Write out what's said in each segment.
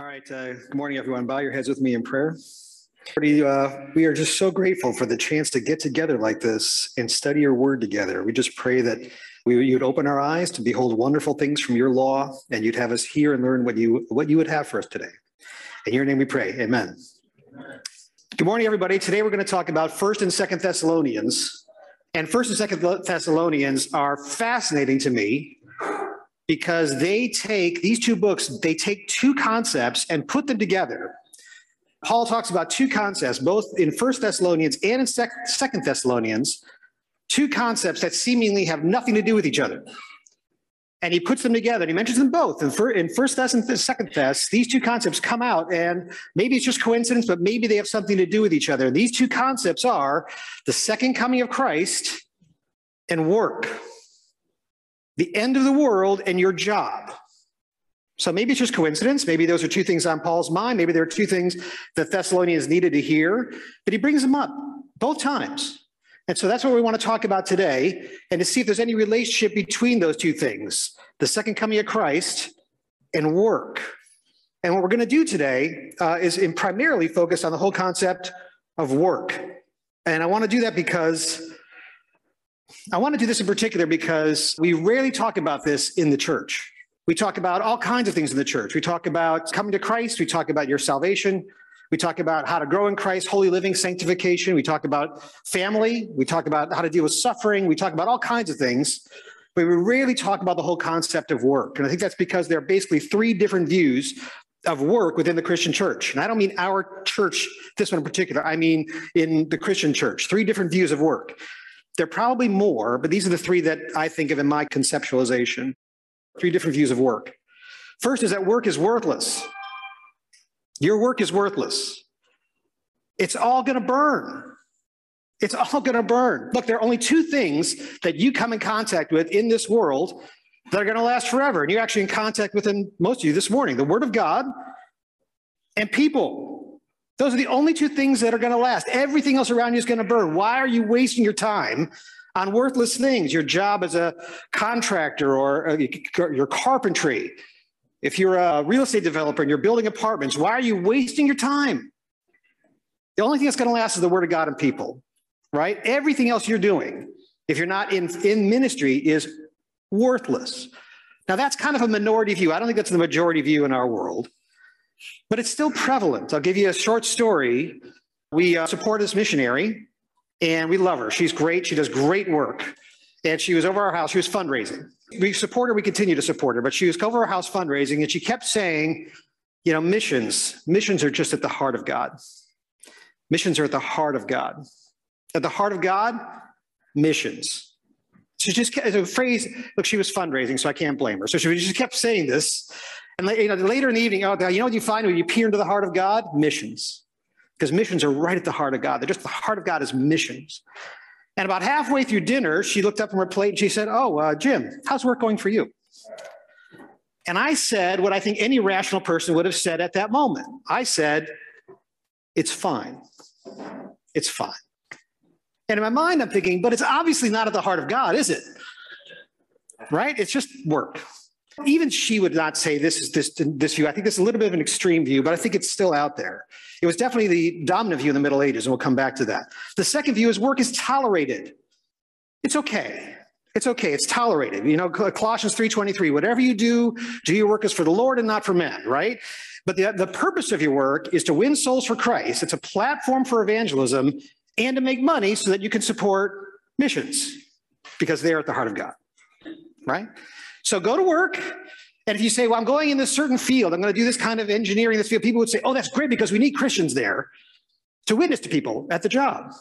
All right. Uh, good morning, everyone. Bow your heads with me in prayer. Uh, we are just so grateful for the chance to get together like this and study your word together. We just pray that we, you'd open our eyes to behold wonderful things from your law, and you'd have us hear and learn what you what you would have for us today. In your name we pray. Amen. Good morning, everybody. Today we're going to talk about First and Second Thessalonians. And First and Second Thessalonians are fascinating to me because they take these two books, they take two concepts and put them together Paul talks about two concepts, both in First Thessalonians and in Second Thessalonians, two concepts that seemingly have nothing to do with each other. And he puts them together and he mentions them both. And in First Thess and Second Thess, these two concepts come out, and maybe it's just coincidence, but maybe they have something to do with each other. these two concepts are the second coming of Christ and work, the end of the world and your job. So maybe it's just coincidence. Maybe those are two things on Paul's mind. Maybe there are two things that Thessalonians needed to hear, but he brings them up both times. And so that's what we want to talk about today and to see if there's any relationship between those two things the second coming of Christ and work. And what we're going to do today uh, is primarily focus on the whole concept of work. And I want to do that because I want to do this in particular because we rarely talk about this in the church. We talk about all kinds of things in the church. We talk about coming to Christ. We talk about your salvation. We talk about how to grow in Christ, holy living, sanctification. We talk about family. We talk about how to deal with suffering. We talk about all kinds of things. But we rarely talk about the whole concept of work. And I think that's because there are basically three different views of work within the Christian church. And I don't mean our church, this one in particular. I mean in the Christian church, three different views of work. There are probably more, but these are the three that I think of in my conceptualization three different views of work. First is that work is worthless. Your work is worthless. It's all going to burn. It's all going to burn. Look, there are only two things that you come in contact with in this world that are going to last forever. And you're actually in contact with them, most of you this morning the Word of God and people. Those are the only two things that are going to last. Everything else around you is going to burn. Why are you wasting your time on worthless things, your job as a contractor or uh, your carpentry. If you're a real estate developer and you're building apartments, why are you wasting your time? The only thing that's going to last is the word of God and people, right? Everything else you're doing, if you're not in, in ministry, is worthless. Now, that's kind of a minority view. I don't think that's the majority view in our world, but it's still prevalent. I'll give you a short story. We uh, support this missionary and we love her. She's great. She does great work. And she was over our house. She was fundraising. We support her. We continue to support her. But she was over our house fundraising, and she kept saying, you know, missions, missions are just at the heart of God. Missions are at the heart of God. At the heart of God, missions. She just kept, a phrase, look, she was fundraising, so I can't blame her. So she just kept saying this. And you know, later in the evening, oh, you know what you find when you peer into the heart of God? Missions because missions are right at the heart of God. They're just the heart of God is missions. And about halfway through dinner, she looked up from her plate and she said, Oh, uh, Jim, how's work going for you? And I said what I think any rational person would have said at that moment. I said, It's fine. It's fine. And in my mind, I'm thinking, but it's obviously not at the heart of God, is it? Right? It's just work. Even she would not say this is this this view. I think this is a little bit of an extreme view, but I think it's still out there. It was definitely the dominant view in the Middle Ages, and we'll come back to that. The second view is work is tolerated. It's okay. It's okay. It's tolerated. You know, Colossians 3.23, whatever you do, do your work is for the Lord and not for men, right? But the, the purpose of your work is to win souls for Christ. It's a platform for evangelism and to make money so that you can support missions because they're at the heart of God, right? So go to work. And if you say, well, I'm going in this certain field, I'm going to do this kind of engineering this field, people would say, oh, that's great because we need Christians there to witness to people at the job,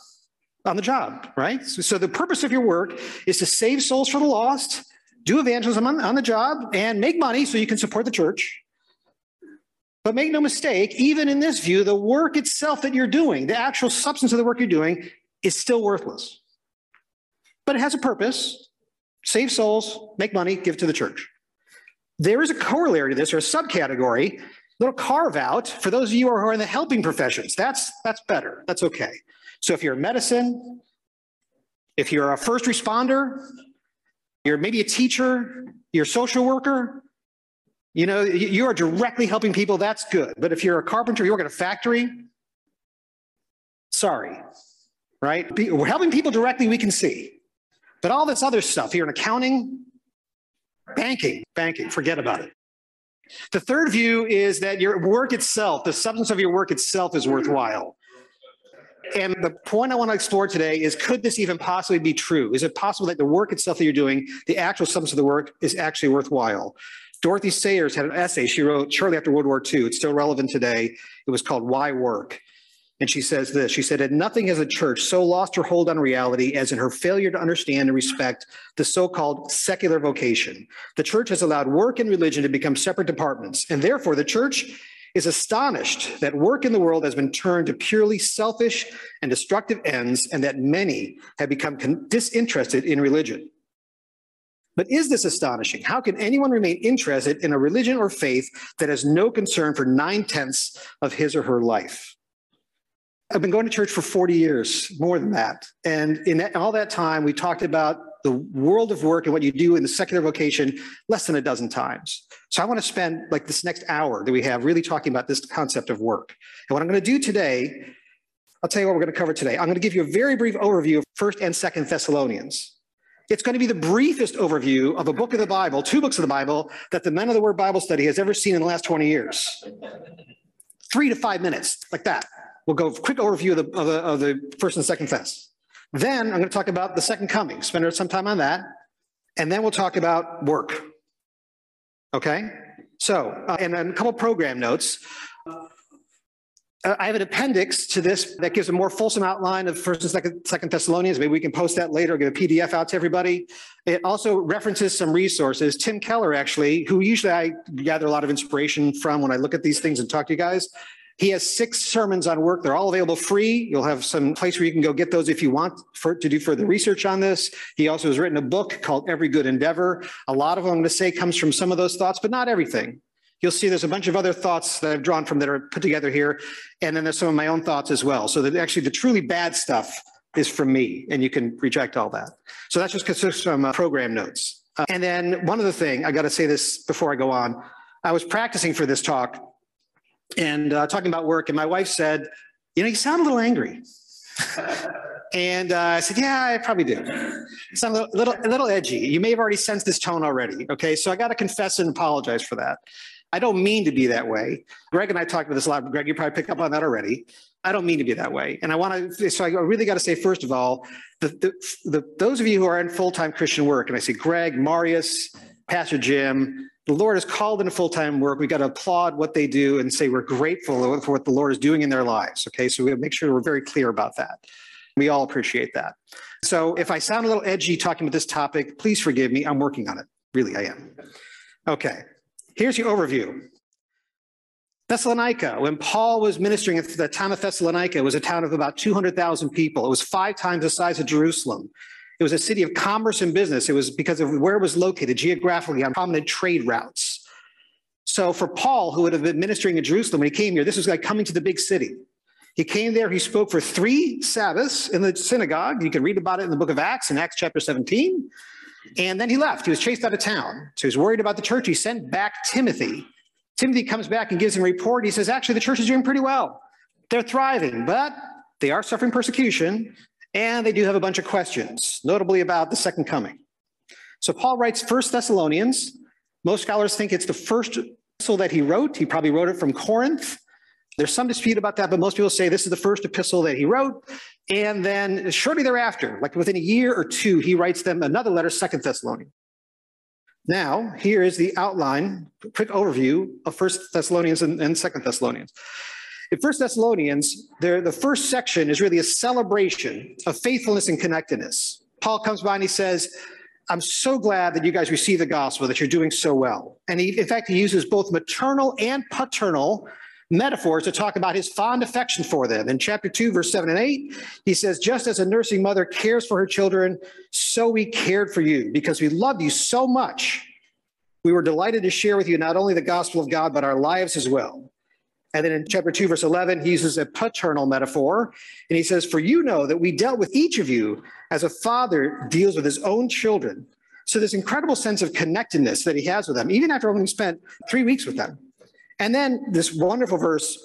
on the job, right? So, so the purpose of your work is to save souls for the lost, do evangelism on, on the job, and make money so you can support the church. But make no mistake, even in this view, the work itself that you're doing, the actual substance of the work you're doing, is still worthless. But it has a purpose save souls, make money, give to the church. There is a corollary to this or a subcategory, little carve out for those of you who are in the helping professions. That's, that's better. That's okay. So if you're in medicine, if you're a first responder, you're maybe a teacher, you're a social worker, you know, you are directly helping people, that's good. But if you're a carpenter, you work at a factory, sorry, right? We're helping people directly, we can see. But all this other stuff here in accounting, banking, banking, forget about it. The third view is that your work itself, the substance of your work itself is worthwhile. And the point I want to explore today is could this even possibly be true? Is it possible that the work itself that you're doing, the actual substance of the work, is actually worthwhile? Dorothy Sayers had an essay she wrote shortly after World War II. It's still relevant today. It was called Why Work? And she says this She said, that Nothing has a church so lost her hold on reality as in her failure to understand and respect the so called secular vocation. The church has allowed work and religion to become separate departments. And therefore, the church is astonished that work in the world has been turned to purely selfish and destructive ends, and that many have become disinterested in religion. But is this astonishing? How can anyone remain interested in a religion or faith that has no concern for nine tenths of his or her life? I've been going to church for 40 years, more than that. And in all that time, we talked about the world of work and what you do in the secular vocation less than a dozen times. So I want to spend like this next hour that we have really talking about this concept of work. And what I'm going to do today, I'll tell you what we're going to cover today. I'm going to give you a very brief overview of 1st and 2nd Thessalonians. It's going to be the briefest overview of a book of the Bible, two books of the Bible, that the Men of the Word Bible Study has ever seen in the last 20 years. Three to five minutes, like that. We'll go quick overview of the, of the, of the first and second Thess. Then I'm going to talk about the second coming, spend some time on that. And then we'll talk about work. Okay? So, uh, and then a couple program notes. Uh, I have an appendix to this that gives a more fulsome outline of First and Second, Second Thessalonians. Maybe we can post that later, get a PDF out to everybody. It also references some resources. Tim Keller, actually, who usually I gather a lot of inspiration from when I look at these things and talk to you guys, he has six sermons on work. They're all available free. You'll have some place where you can go get those if you want for, to do further research on this. He also has written a book called Every Good Endeavor. A lot of them, I'm going to say, comes from some of those thoughts, but not everything. You'll see there's a bunch of other thoughts that I've drawn from that are put together here. And then there's some of my own thoughts as well. So that actually the truly bad stuff is from me, and you can reject all that. So that's just consists from uh, program notes. Uh, and then one other thing, I got to say this before I go on. I was practicing for this talk and uh, talking about work. And my wife said, You know, you sound a little angry. and uh, I said, Yeah, I probably do. Sound a little, little, a little edgy. You may have already sensed this tone already. Okay. So I got to confess and apologize for that. I don't mean to be that way. Greg and I talked about this a lot. Greg, you probably pick up on that already. I don't mean to be that way. And I want to, so I really got to say, first of all, the, the, the, those of you who are in full time Christian work, and I see Greg, Marius, Pastor Jim, the Lord has called into full time work. We got to applaud what they do and say we're grateful for what the Lord is doing in their lives. Okay, so we make sure we're very clear about that. We all appreciate that. So if I sound a little edgy talking about this topic, please forgive me. I'm working on it. Really, I am. Okay, here's your overview. Thessalonica, when Paul was ministering at the town of Thessalonica, was a town of about 200,000 people. It was five times the size of Jerusalem. It was a city of commerce and business. It was because of where it was located geographically on prominent trade routes. So for Paul, who would have been ministering in Jerusalem when he came here, this was like coming to the big city. He came there, he spoke for three Sabbaths in the synagogue. You can read about it in the book of Acts, in Acts chapter 17. And then he left. He was chased out of town. So he was worried about the church. He sent back Timothy. Timothy comes back and gives him a report. He says, actually, the church is doing pretty well. They're thriving, but they are suffering persecution. And they do have a bunch of questions, notably about the second coming. So Paul writes First Thessalonians. Most scholars think it's the first epistle that he wrote. He probably wrote it from Corinth. There's some dispute about that, but most people say this is the first epistle that he wrote. And then shortly thereafter, like within a year or two, he writes them another letter, Second Thessalonians. Now, here is the outline, quick overview of First Thessalonians and, and Second Thessalonians. In First Thessalonians, the first section is really a celebration of faithfulness and connectedness. Paul comes by and he says, I'm so glad that you guys receive the gospel, that you're doing so well. And he, in fact, he uses both maternal and paternal metaphors to talk about his fond affection for them. In chapter 2, verse 7 and 8, he says, Just as a nursing mother cares for her children, so we cared for you because we loved you so much. We were delighted to share with you not only the gospel of God, but our lives as well. And then in chapter 2, verse 11, he uses a paternal metaphor. And he says, For you know that we dealt with each of you as a father deals with his own children. So this incredible sense of connectedness that he has with them, even after only spent three weeks with them. And then this wonderful verse,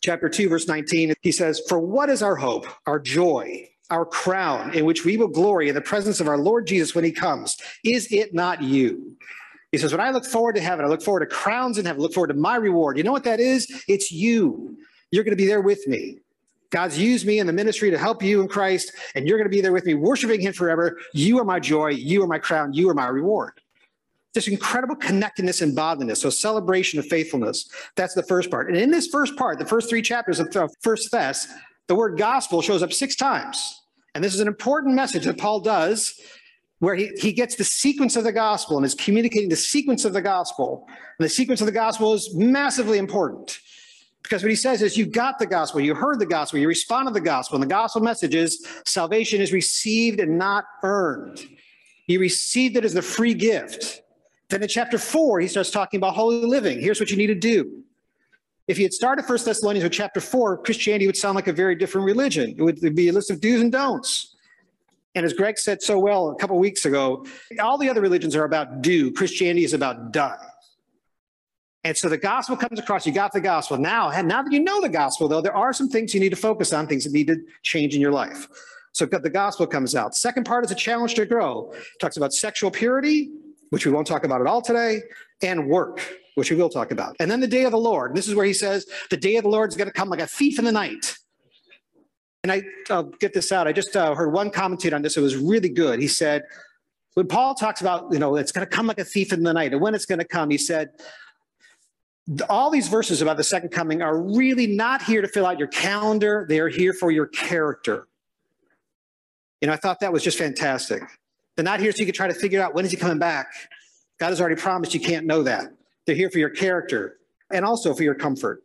chapter 2, verse 19, he says, For what is our hope, our joy, our crown, in which we will glory in the presence of our Lord Jesus when he comes? Is it not you? He says, When I look forward to heaven, I look forward to crowns in heaven, look forward to my reward. You know what that is? It's you. You're going to be there with me. God's used me in the ministry to help you in Christ, and you're going to be there with me, worshiping Him forever. You are my joy. You are my crown. You are my reward. This incredible connectedness and bondedness. So, celebration of faithfulness. That's the first part. And in this first part, the first three chapters of First Thess, the word gospel shows up six times. And this is an important message that Paul does where he, he gets the sequence of the gospel and is communicating the sequence of the gospel. And the sequence of the gospel is massively important because what he says is you got the gospel, you heard the gospel, you responded to the gospel. And the gospel message is salvation is received and not earned. You received it as the free gift. Then in chapter four, he starts talking about holy living. Here's what you need to do. If he had started First Thessalonians with chapter four, Christianity would sound like a very different religion. It would be a list of do's and don'ts. And as Greg said so well a couple weeks ago, all the other religions are about do. Christianity is about done. And so the gospel comes across. You got the gospel. Now, now that you know the gospel, though, there are some things you need to focus on, things that need to change in your life. So the gospel comes out. Second part is a challenge to grow. It talks about sexual purity, which we won't talk about at all today, and work, which we will talk about. And then the day of the Lord. This is where he says the day of the Lord is going to come like a thief in the night. And I, I'll get this out. I just uh, heard one commentate on this. It was really good. He said, when Paul talks about, you know, it's going to come like a thief in the night, and when it's going to come, he said, all these verses about the second coming are really not here to fill out your calendar. They are here for your character. You know, I thought that was just fantastic. They're not here so you can try to figure out when is he coming back. God has already promised you can't know that. They're here for your character and also for your comfort.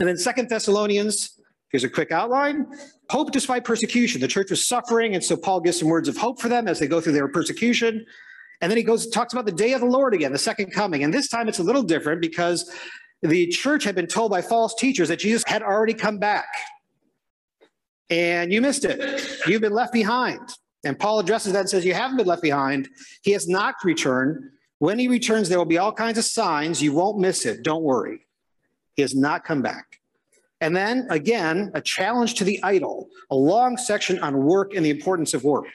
And then Second Thessalonians Here's a quick outline. Hope despite persecution. The church was suffering, and so Paul gives some words of hope for them as they go through their persecution. And then he goes talks about the day of the Lord again, the second coming. And this time it's a little different because the church had been told by false teachers that Jesus had already come back. And you missed it. You've been left behind. And Paul addresses that and says, You haven't been left behind. He has not returned. When he returns, there will be all kinds of signs. You won't miss it. Don't worry. He has not come back. And then again, a challenge to the idle, a long section on work and the importance of work.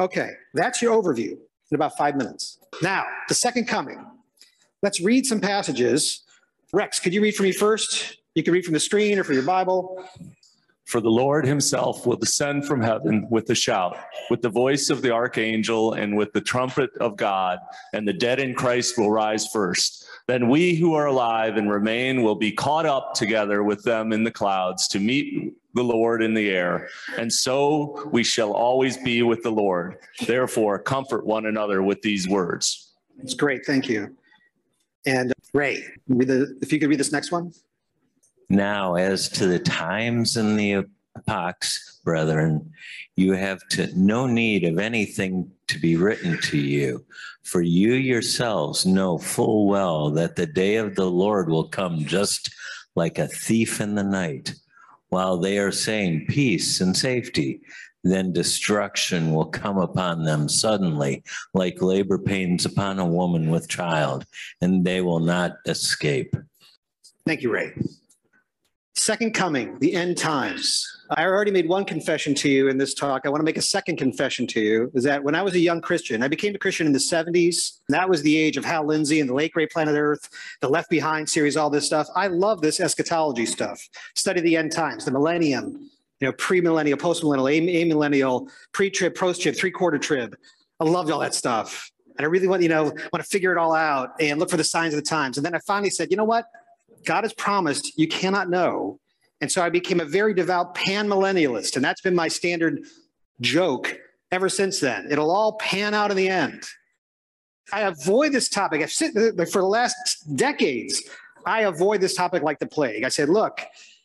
Okay, that's your overview in about five minutes. Now, the second coming. Let's read some passages. Rex, could you read for me first? You can read from the screen or from your Bible. For the Lord himself will descend from heaven with a shout, with the voice of the archangel, and with the trumpet of God, and the dead in Christ will rise first. Then we who are alive and remain will be caught up together with them in the clouds to meet the Lord in the air. And so we shall always be with the Lord. Therefore, comfort one another with these words. It's great. Thank you. And Ray, if you could read this next one. Now, as to the times and the epochs, brethren, you have to no need of anything to be written to you, for you yourselves know full well that the day of the Lord will come just like a thief in the night. While they are saying peace and safety, then destruction will come upon them suddenly, like labor pains upon a woman with child, and they will not escape. Thank you, Ray. Second coming, the end times. I already made one confession to you in this talk. I want to make a second confession to you is that when I was a young Christian, I became a Christian in the 70s. That was the age of Hal Lindsey and the Late Great Planet Earth, the Left Behind series, all this stuff. I love this eschatology stuff. Study the end times, the millennium, you know, pre-millennial, post-millennial, amillennial, pre-trib, post-trib, three-quarter trib. I loved all that stuff. And I really want, you know, want to figure it all out and look for the signs of the times. And then I finally said, you know what? God has promised you cannot know. And so I became a very devout pan millennialist. And that's been my standard joke ever since then. It'll all pan out in the end. I avoid this topic. I've sit for the last decades. I avoid this topic like the plague. I said, look,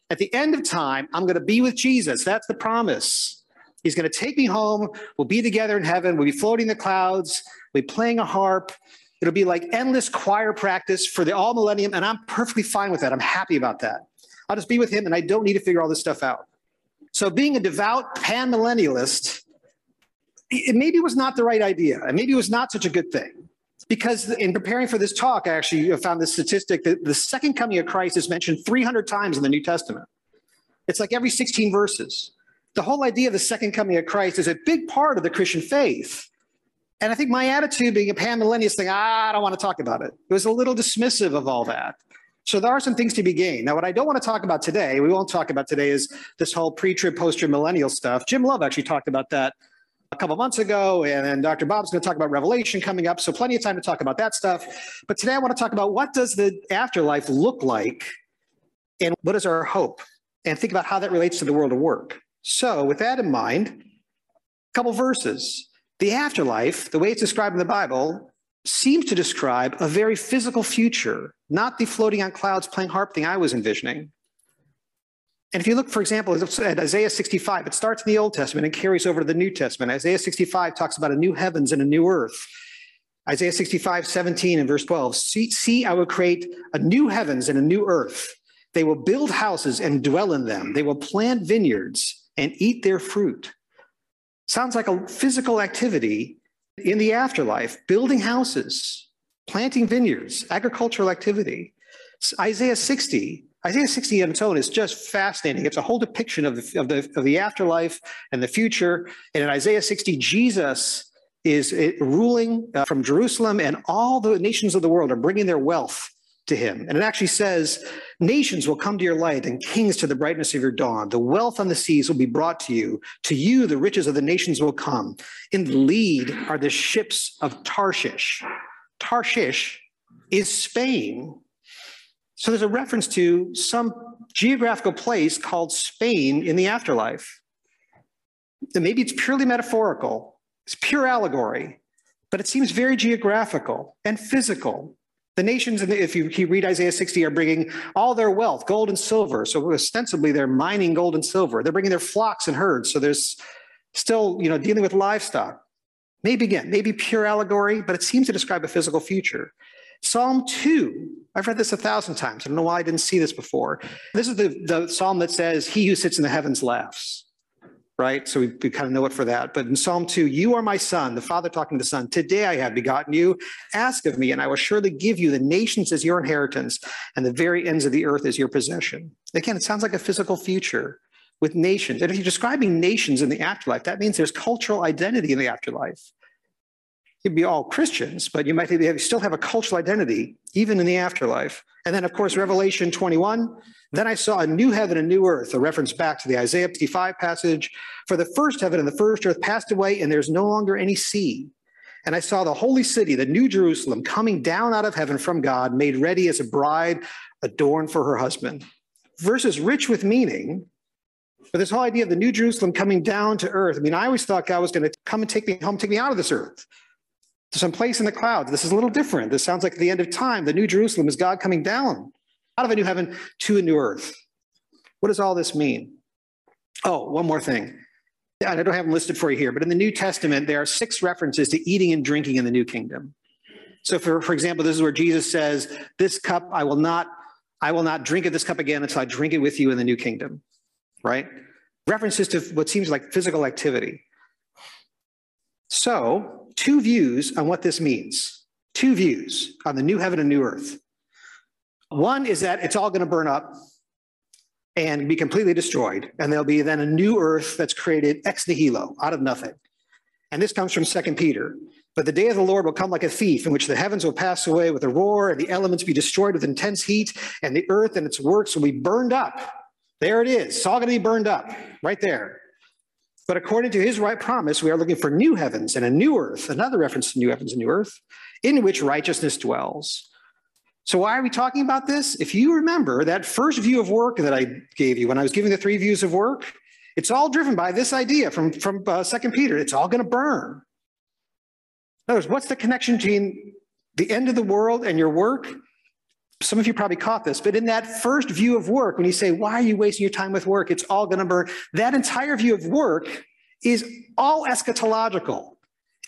at the end of time, I'm going to be with Jesus. That's the promise. He's going to take me home. We'll be together in heaven. We'll be floating in the clouds. We'll be playing a harp. It'll be like endless choir practice for the all millennium. And I'm perfectly fine with that. I'm happy about that. I'll just be with him and I don't need to figure all this stuff out. So being a devout pan millennialist, it maybe was not the right idea. And maybe it was not such a good thing. Because in preparing for this talk, I actually found this statistic that the second coming of Christ is mentioned 300 times in the New Testament. It's like every 16 verses. The whole idea of the second coming of Christ is a big part of the Christian faith. And I think my attitude being a pan-millennialist thing, I don't want to talk about it. It was a little dismissive of all that. So there are some things to be gained. Now, what I don't want to talk about today, we won't talk about today, is this whole pre-trib, post-trib millennial stuff. Jim Love actually talked about that a couple months ago, and then Dr. Bob's going to talk about Revelation coming up. So plenty of time to talk about that stuff. But today I want to talk about what does the afterlife look like, and what is our hope, and think about how that relates to the world of work. So with that in mind, a couple verses. The afterlife, the way it's described in the Bible, seems to describe a very physical future, not the floating on clouds playing harp thing I was envisioning. And if you look, for example, at Isaiah 65, it starts in the Old Testament and carries over to the New Testament. Isaiah 65 talks about a new heavens and a new earth. Isaiah 65, 17 and verse 12, see, see, I will create a new heavens and a new earth. They will build houses and dwell in them. They will plant vineyards and eat their fruit. Sounds like a physical activity in the afterlife, building houses, planting vineyards, agricultural activity. Isaiah 60, Isaiah 60 on its own is just fascinating. It's a whole depiction of the, of the, of the afterlife and the future. And in Isaiah 60, Jesus is eh, ruling uh, from Jerusalem, and all the nations of the world are bringing their wealth to him. And it actually says, Nations will come to your light and kings to the brightness of your dawn. The wealth on the seas will be brought to you. To you, the riches of the nations will come. In the lead are the ships of Tarshish. Tarshish is Spain. So there's a reference to some geographical place called Spain in the afterlife. And maybe it's purely metaphorical, it's pure allegory, but it seems very geographical and physical. The nations, if you, read Isaiah 60, are bringing all their wealth, gold and silver. So ostensibly, they're mining gold and silver. They're bringing their flocks and herds. So there's still, you know, dealing with livestock. Maybe again, maybe pure allegory, but it seems to describe a physical future. Psalm 2, I've read this a thousand times. I don't know why I didn't see this before. This is the, the psalm that says, He who sits in the heavens laughs right? So we, we kind of know it for that. But in Psalm 2, you are my son, the father talking to the son. Today I have begotten you. Ask of me, and I will surely give you the nations as your inheritance and the very ends of the earth as your possession. Again, it sounds like a physical future with nations. And if you're describing nations in the afterlife, that means there's cultural identity in the afterlife. You'd be all Christians, but you might still have a cultural identity, even in the afterlife. And then, of course, Revelation 21 then I saw a new heaven and new earth, a reference back to the Isaiah 55 passage. For the first heaven and the first earth passed away, and there's no longer any sea. And I saw the holy city, the new Jerusalem, coming down out of heaven from God, made ready as a bride adorned for her husband. Verses rich with meaning, but this whole idea of the new Jerusalem coming down to earth. I mean, I always thought God was going to come and take me home, take me out of this earth to some place in the clouds. This is a little different. This sounds like the end of time. The new Jerusalem is God coming down out of a new heaven to a new earth. What does all this mean? Oh, one more thing. I don't have them listed for you here, but in the New Testament, there are six references to eating and drinking in the new kingdom. So for, for example, this is where Jesus says, This cup I will not, I will not drink of this cup again until I drink it with you in the new kingdom. Right? References to what seems like physical activity. So, two views on what this means. Two views on the new heaven and new earth. One is that it's all going to burn up and be completely destroyed. And there'll be then a new earth that's created ex nihilo, out of nothing. And this comes from Second Peter. But the day of the Lord will come like a thief, in which the heavens will pass away with a roar, and the elements be destroyed with intense heat, and the earth and its works will be burned up. There it is. It's all going to be burned up right there. But according to his right promise, we are looking for new heavens and a new earth, another reference to new heavens and new earth, in which righteousness dwells. So why are we talking about this? If you remember that first view of work that I gave you when I was giving the three views of work, It's all driven by this idea from, from uh, 2 Peter. It's all going to burn. In other words, what's the connection between the end of the world and your work? Some of you probably caught this, but in that first view of work, when you say, Why are you wasting your time with work? It's all going to burn. That entire view of work is all eschatological.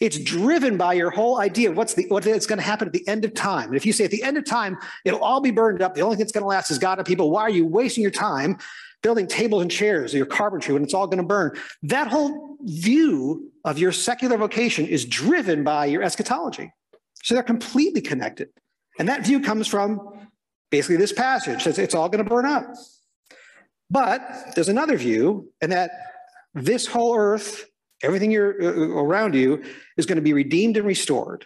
It's driven by your whole idea of what's the what's going to happen at the end of time. And if you say at the end of time, it'll all be burned up. The only thing that's going to last is God and people. Why are you wasting your time building tables and chairs or your carpentry when it's all going to burn? That whole view of your secular vocation is driven by your eschatology. So they're completely connected. And that view comes from basically this passage says it's all going to burn up. But there's another view, and that this whole earth Everything you're, uh, uh, around you is going to be redeemed and restored.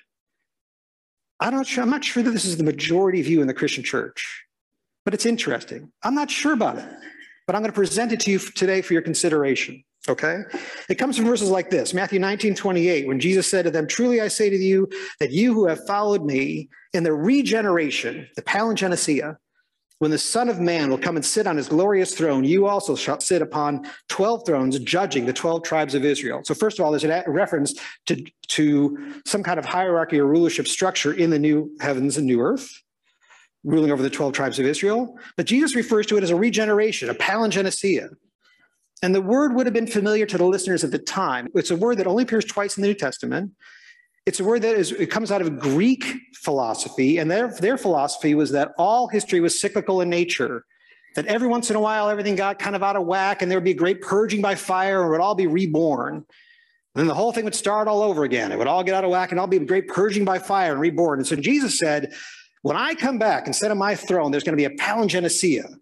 I'm not sure. I'm not sure that this is the majority view in the Christian church, but it's interesting. I'm not sure about it, but I'm going to present it to you today for your consideration. Okay. It comes from verses like this Matthew 19, 28, when Jesus said to them, Truly I say to you that you who have followed me in the regeneration, the palingenesia, when the Son of Man will come and sit on his glorious throne, you also shall sit upon 12 thrones, judging the 12 tribes of Israel. So, first of all, there's a reference to, to some kind of hierarchy or rulership structure in the new heavens and new earth, ruling over the 12 tribes of Israel. But Jesus refers to it as a regeneration, a palingenesia. And the word would have been familiar to the listeners at the time. It's a word that only appears twice in the New Testament. It's a word that is, it comes out of Greek philosophy, and their, their philosophy was that all history was cyclical in nature, that every once in a while everything got kind of out of whack and there would be a great purging by fire and it would all be reborn. And then the whole thing would start all over again. It would all get out of whack and all be a great purging by fire and reborn. And so Jesus said, when I come back instead on my throne, there's going to be a palingenesia.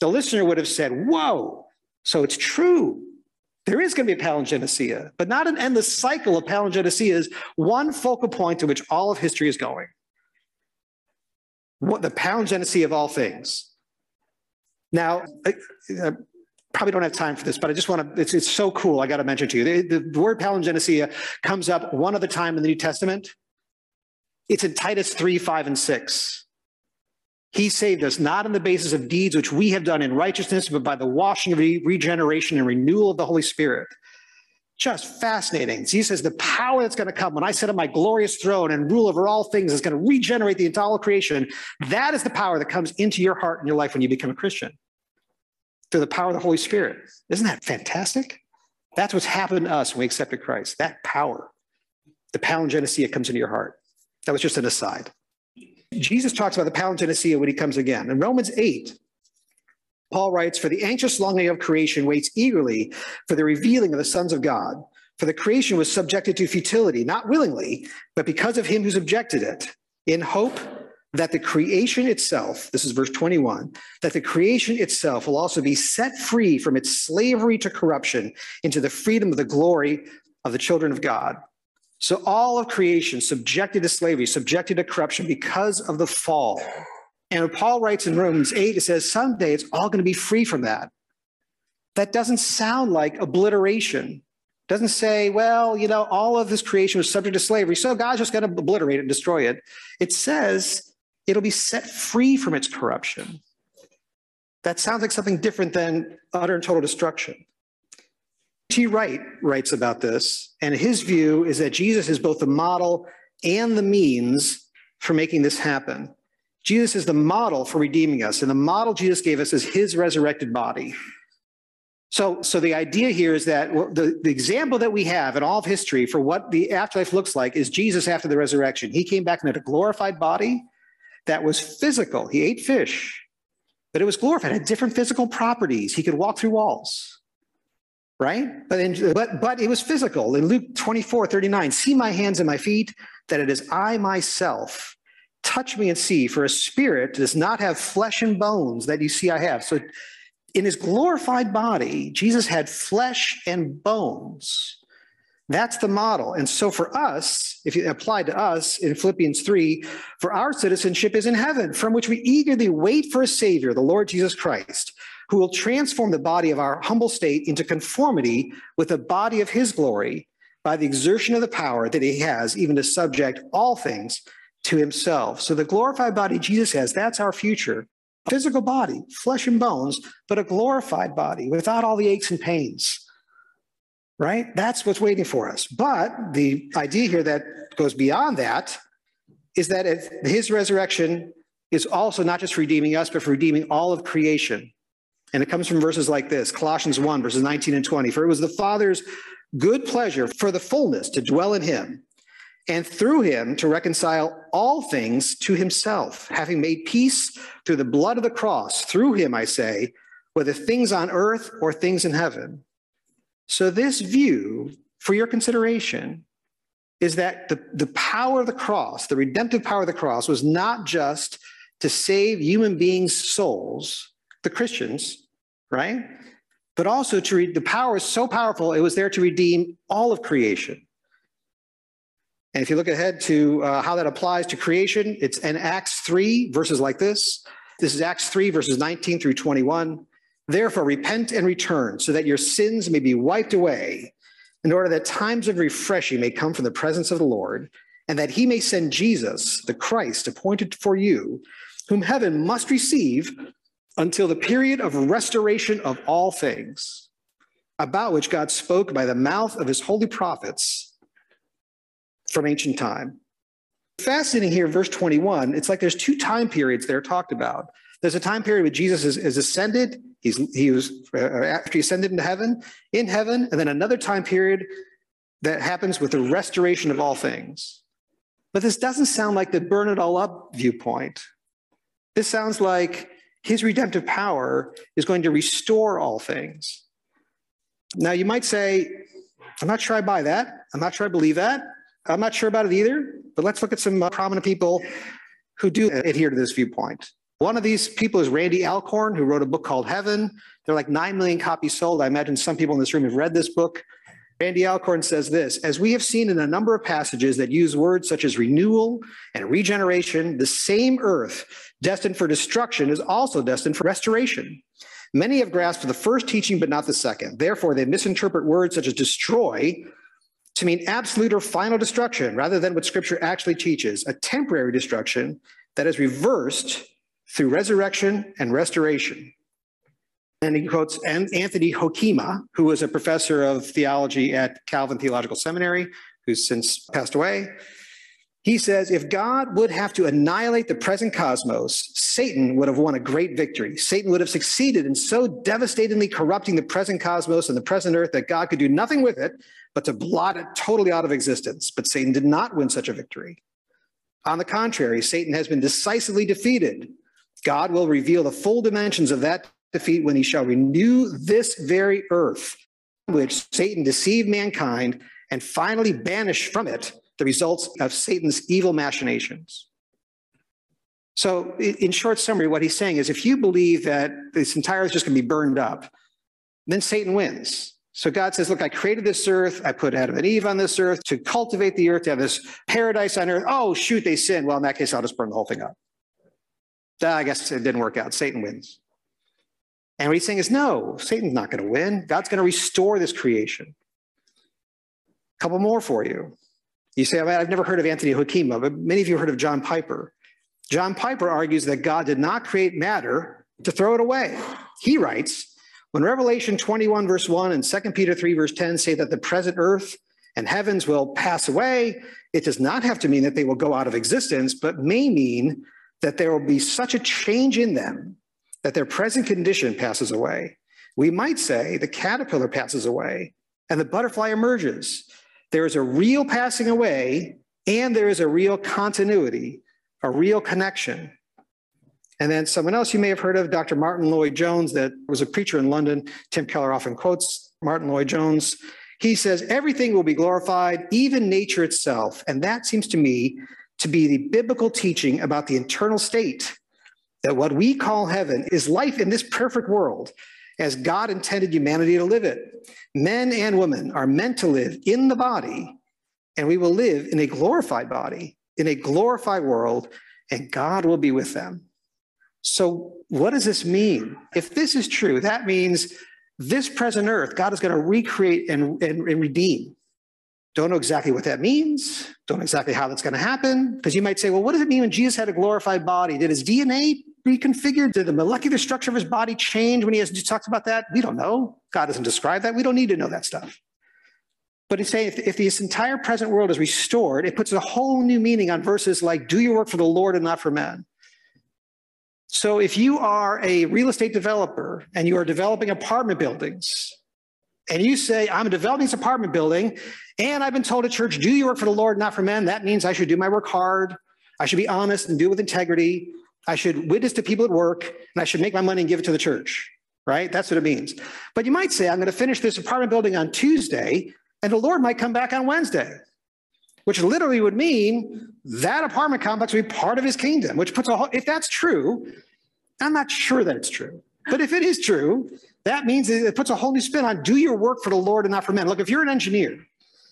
The listener would have said, whoa, so it's true. There is going to be a palingenesia, but not an endless cycle of palingenesias, one focal point to which all of history is going. What the palingenesia of all things. Now, I, I probably don't have time for this, but I just want to, it's, it's so cool. I got to mention to you. The, the word palingenesia comes up one other time in the New Testament. It's in Titus 3, 5, and 6. He saved us not on the basis of deeds which we have done in righteousness, but by the washing of regeneration and renewal of the Holy Spirit. Just fascinating. he says the power that's going to come when I sit on my glorious throne and rule over all things is going to regenerate the entire creation. That is the power that comes into your heart and your life when you become a Christian through the power of the Holy Spirit. Isn't that fantastic? That's what's happened to us when we accepted Christ. That power, the palingenesia comes into your heart. That was just an aside. Jesus talks about the palingenesia when he comes again. In Romans 8, Paul writes, For the anxious longing of creation waits eagerly for the revealing of the sons of God. For the creation was subjected to futility, not willingly, but because of him who subjected it, in hope that the creation itself, this is verse 21, that the creation itself will also be set free from its slavery to corruption into the freedom of the glory of the children of God. So all of creation subjected to slavery, subjected to corruption because of the fall. And Paul writes in Romans 8, it says, someday it's all going to be free from that. That doesn't sound like obliteration. Doesn't say, well, you know, all of this creation was subject to slavery, so God's just going to obliterate it and destroy it. It says it'll be set free from its corruption. That sounds like something different than utter and total destruction. N.T. Wright writes about this, and his view is that Jesus is both the model and the means for making this happen. Jesus is the model for redeeming us, and the model Jesus gave us is his resurrected body. So, so the idea here is that the, the example that we have in all of history for what the afterlife looks like is Jesus after the resurrection. He came back in a glorified body that was physical. He ate fish, but it was glorified, it had different physical properties. He could walk through walls right? But, in, but, but it was physical. In Luke 24, 39, see my hands and my feet, that it is I myself. Touch me and see, for a spirit does not have flesh and bones that you see I have. So in his glorified body, Jesus had flesh and bones. That's the model. And so for us, if you apply to us in Philippians 3, for our citizenship is in heaven, from which we eagerly wait for a Savior, the Lord Jesus Christ who will transform the body of our humble state into conformity with the body of his glory by the exertion of the power that he has, even to subject all things to himself. So the glorified body Jesus has, that's our future. physical body, flesh and bones, but a glorified body without all the aches and pains. Right? That's what's waiting for us. But the idea here that goes beyond that is that his resurrection is also not just redeeming us, but for redeeming all of creation. And it comes from verses like this Colossians 1, verses 19 and 20. For it was the Father's good pleasure for the fullness to dwell in him and through him to reconcile all things to himself, having made peace through the blood of the cross. Through him, I say, whether things on earth or things in heaven. So, this view, for your consideration, is that the, the power of the cross, the redemptive power of the cross, was not just to save human beings' souls, the Christians, right? But also to read the power is so powerful, it was there to redeem all of creation. And if you look ahead to uh, how that applies to creation, it's in Acts 3, verses like this. This is Acts 3, verses 19 through 21. Therefore, repent and return so that your sins may be wiped away, in order that times of refreshing may come from the presence of the Lord, and that he may send Jesus, the Christ, appointed for you, whom heaven must receive until the period of restoration of all things, about which God spoke by the mouth of his holy prophets from ancient time. Fascinating here, verse 21, it's like there's two time periods there talked about. There's a time period where Jesus is, is ascended, he's, he was uh, after he ascended into heaven, in heaven, and then another time period that happens with the restoration of all things. But this doesn't sound like the burn it all up viewpoint. This sounds like his redemptive power is going to restore all things. Now, you might say, I'm not sure I buy that. I'm not sure I believe that. I'm not sure about it either, but let's look at some uh, prominent people who do adhere to this viewpoint. One of these people is Randy Alcorn, who wrote a book called Heaven. There are like 9 million copies sold. I imagine some people in this room have read this book. Randy Alcorn says this As we have seen in a number of passages that use words such as renewal and regeneration, the same earth destined for destruction is also destined for restoration. Many have grasped the first teaching, but not the second. Therefore, they misinterpret words such as destroy to mean absolute or final destruction rather than what scripture actually teaches, a temporary destruction that is reversed through resurrection and restoration. And he quotes Anthony Hoekema, who was a professor of theology at Calvin Theological Seminary, who's since passed away. He says, if God would have to annihilate the present cosmos, Satan would have won a great victory. Satan would have succeeded in so devastatingly corrupting the present cosmos and the present earth that God could do nothing with it but to blot it totally out of existence. But Satan did not win such a victory. On the contrary, Satan has been decisively defeated. God will reveal the full dimensions of that defeat when he shall renew this very earth, which Satan deceived mankind and finally banish from it the results of Satan's evil machinations. So, in short summary, what he's saying is if you believe that this entire earth is just going to be burned up, then Satan wins. So God says, Look, I created this earth. I put Adam and Eve on this earth to cultivate the earth, to have this paradise on earth. Oh, shoot, they sinned. Well, in that case, I'll just burn the whole thing up. I guess it didn't work out. Satan wins. And what he's saying is, no, Satan's not going to win. God's going to restore this creation. A couple more for you. You say, I've never heard of Anthony Hoekema, but many of you heard of John Piper. John Piper argues that God did not create matter to throw it away. He writes, when Revelation 21, verse 1 and 2 Peter 3, verse 10 say that the present earth and heavens will pass away, it does not have to mean that they will go out of existence, but may mean that there will be such a change in them that their present condition passes away. We might say the caterpillar passes away and the butterfly emerges. There is a real passing away and there is a real continuity, a real connection. And then someone else you may have heard of, Dr. Martyn Lloyd-Jones, that was a preacher in London. Tim Keller often quotes Martyn Lloyd-Jones. He says, everything will be glorified, even nature itself. And that seems to me to be the biblical teaching about the eternal state, that what we call heaven is life in this perfect world as God intended humanity to live it. Men and women are meant to live in the body, and we will live in a glorified body, in a glorified world, and God will be with them. So, what does this mean? If this is true, that means this present earth, God is going to recreate and, and, and redeem. Don't know exactly what that means. Don't know exactly how that's going to happen. Because you might say, well, what does it mean when Jesus had a glorified body? Did his DNA reconfigured? Did the molecular structure of his body change when he has talked about that? We don't know. God doesn't describe that. We don't need to know that stuff. But he's saying if, if this entire present world is restored, it puts a whole new meaning on verses like, do your work for the Lord and not for men. So if you are a real estate developer and you are developing apartment buildings, and you say, I'm developing this apartment building, and I've been told at church, do your work for the Lord, not for men, that means I should do my work hard. I should be honest and do it with integrity. I should witness to people at work, and I should make my money and give it to the church, right? That's what it means. But you might say, I'm going to finish this apartment building on Tuesday, and the Lord might come back on Wednesday, which literally would mean that apartment complex would be part of his kingdom, which puts a whole, if that's true, I'm not sure that it's true. But if it is true, that means it puts a whole new spin on do your work for the Lord and not for men. Look, if you're an engineer,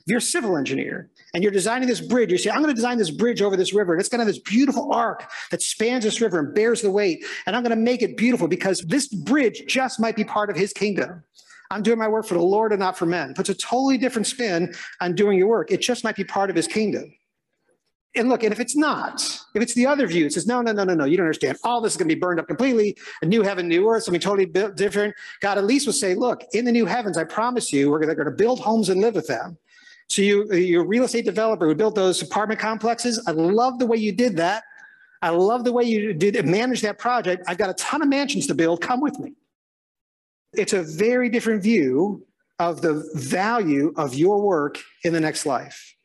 if you're a civil engineer and you're designing this bridge, you say, I'm going to design this bridge over this river, and it's going to have this beautiful arc that spans this river and bears the weight. And I'm going to make it beautiful because this bridge just might be part of his kingdom. I'm doing my work for the Lord and not for men. Puts a totally different spin on doing your work. It just might be part of his kingdom. And look, and if it's not, if it's the other view, it says, no, no, no, no, no, you don't understand. All this is going to be burned up completely. A new heaven, new earth, something totally different. God at least will say, look, in the new heavens, I promise you, we're going to build homes and live with them. So you, you're a real estate developer who built those apartment complexes. I love the way you did that. I love the way you did manage that project. I've got a ton of mansions to build. Come with me. It's a very different view of the value of your work in the next life.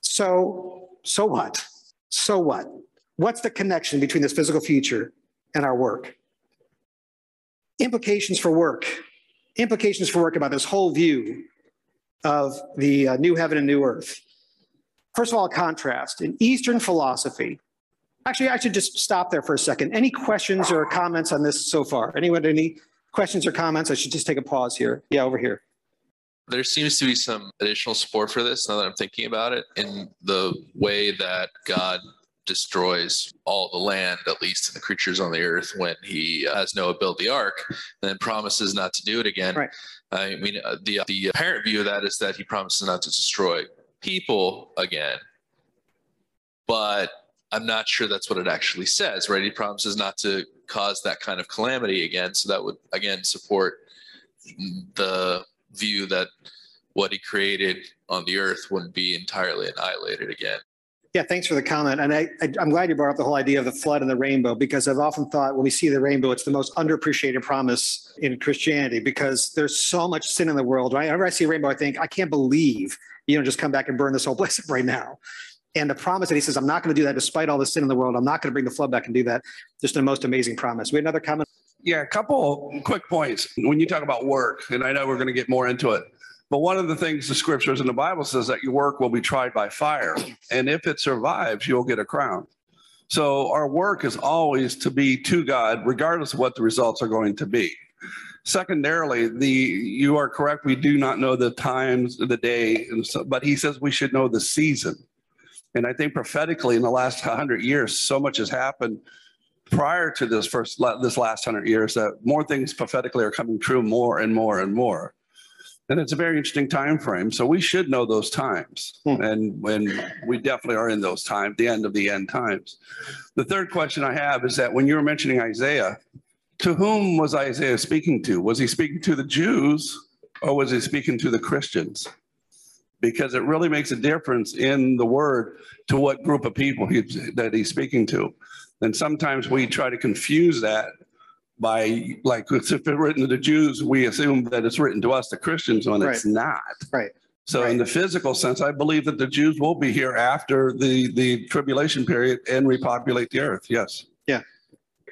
So, so what? So what? What's the connection between this physical future and our work? Implications for work. Implications for work about this whole view of the uh, new heaven and new earth. First of all, a contrast. In Eastern philosophy, actually, I should just stop there for a second. Any questions or comments on this so far? Anyone, any questions or comments? I should just take a pause here. Yeah, over here there seems to be some additional support for this now that I'm thinking about it in the way that God destroys all the land, at least and the creatures on the earth, when he has Noah build the ark, and then promises not to do it again. Right. I mean, uh, the the apparent view of that is that he promises not to destroy people again, but I'm not sure that's what it actually says. Right? He promises not to cause that kind of calamity again, so that would again support the view that what he created on the earth wouldn't be entirely annihilated again. Yeah, thanks for the comment. And I, I, am glad you brought up the whole idea of the flood and the rainbow because I've often thought when we see the rainbow, it's the most underappreciated promise in Christianity because there's so much sin in the world. Right? Whenever I see a rainbow, I think, I can't believe you know just come back and burn this whole place up right now. And the promise that he says, I'm not going to do that despite all the sin in the world. I'm not going to bring the flood back and do that. Just the most amazing promise. We had another comment. Yeah, a couple quick points. When you talk about work, and I know we're going to get more into it, but one of the things the scriptures in the Bible says that your work will be tried by fire. And if it survives, you'll get a crown. So our work is always to be to God, regardless of what the results are going to be. Secondarily, the you are correct. We do not know the times, the day, so, but he says we should know the season. And I think prophetically, in the last hundred years, so much has happened prior to this first this last hundred years that more things prophetically are coming true more and more and more and it's a very interesting time frame. So we should know those times. Hmm. and when we definitely are in those times the end of the end times. The third question i have is that when you were mentioning isaiah to whom was isaiah speaking to? Was he speaking to the jews or was he speaking to the christians? Because it really makes a difference in the word to what group of people he, that he's speaking to. And sometimes we try to confuse that by like if it's written to the Jews, we assume that it's written to us, the Christians, when it's not. Right. So Right. in the physical sense, I believe that the Jews will be here after the the tribulation period and repopulate the earth. Yes. Yeah.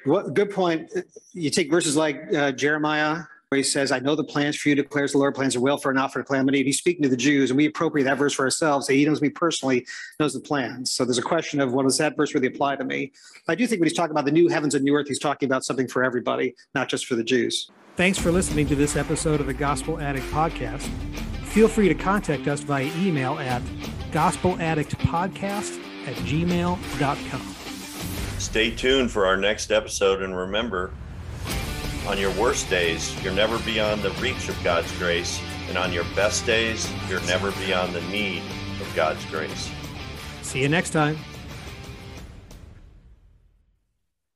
What, good point. You take verses like uh, Jeremiah he says, I know the plans for you, declares the Lord, plans are will for not for calamity. And he's speaking to the Jews, and we appropriate that verse for ourselves. Say, he knows me personally, knows the plans. So there's a question of what does that verse really apply to me? I do think when he's talking about the new heavens and new earth, he's talking about something for everybody, not just for the Jews. Thanks for listening to this episode of the Gospel Addict Podcast. Feel free to contact us via email at gospeladdictpodcast at gmail.com. Stay tuned for our next episode and remember, on your worst days, you're never beyond the reach of God's grace. And on your best days, you're never beyond the need of God's grace. See you next time.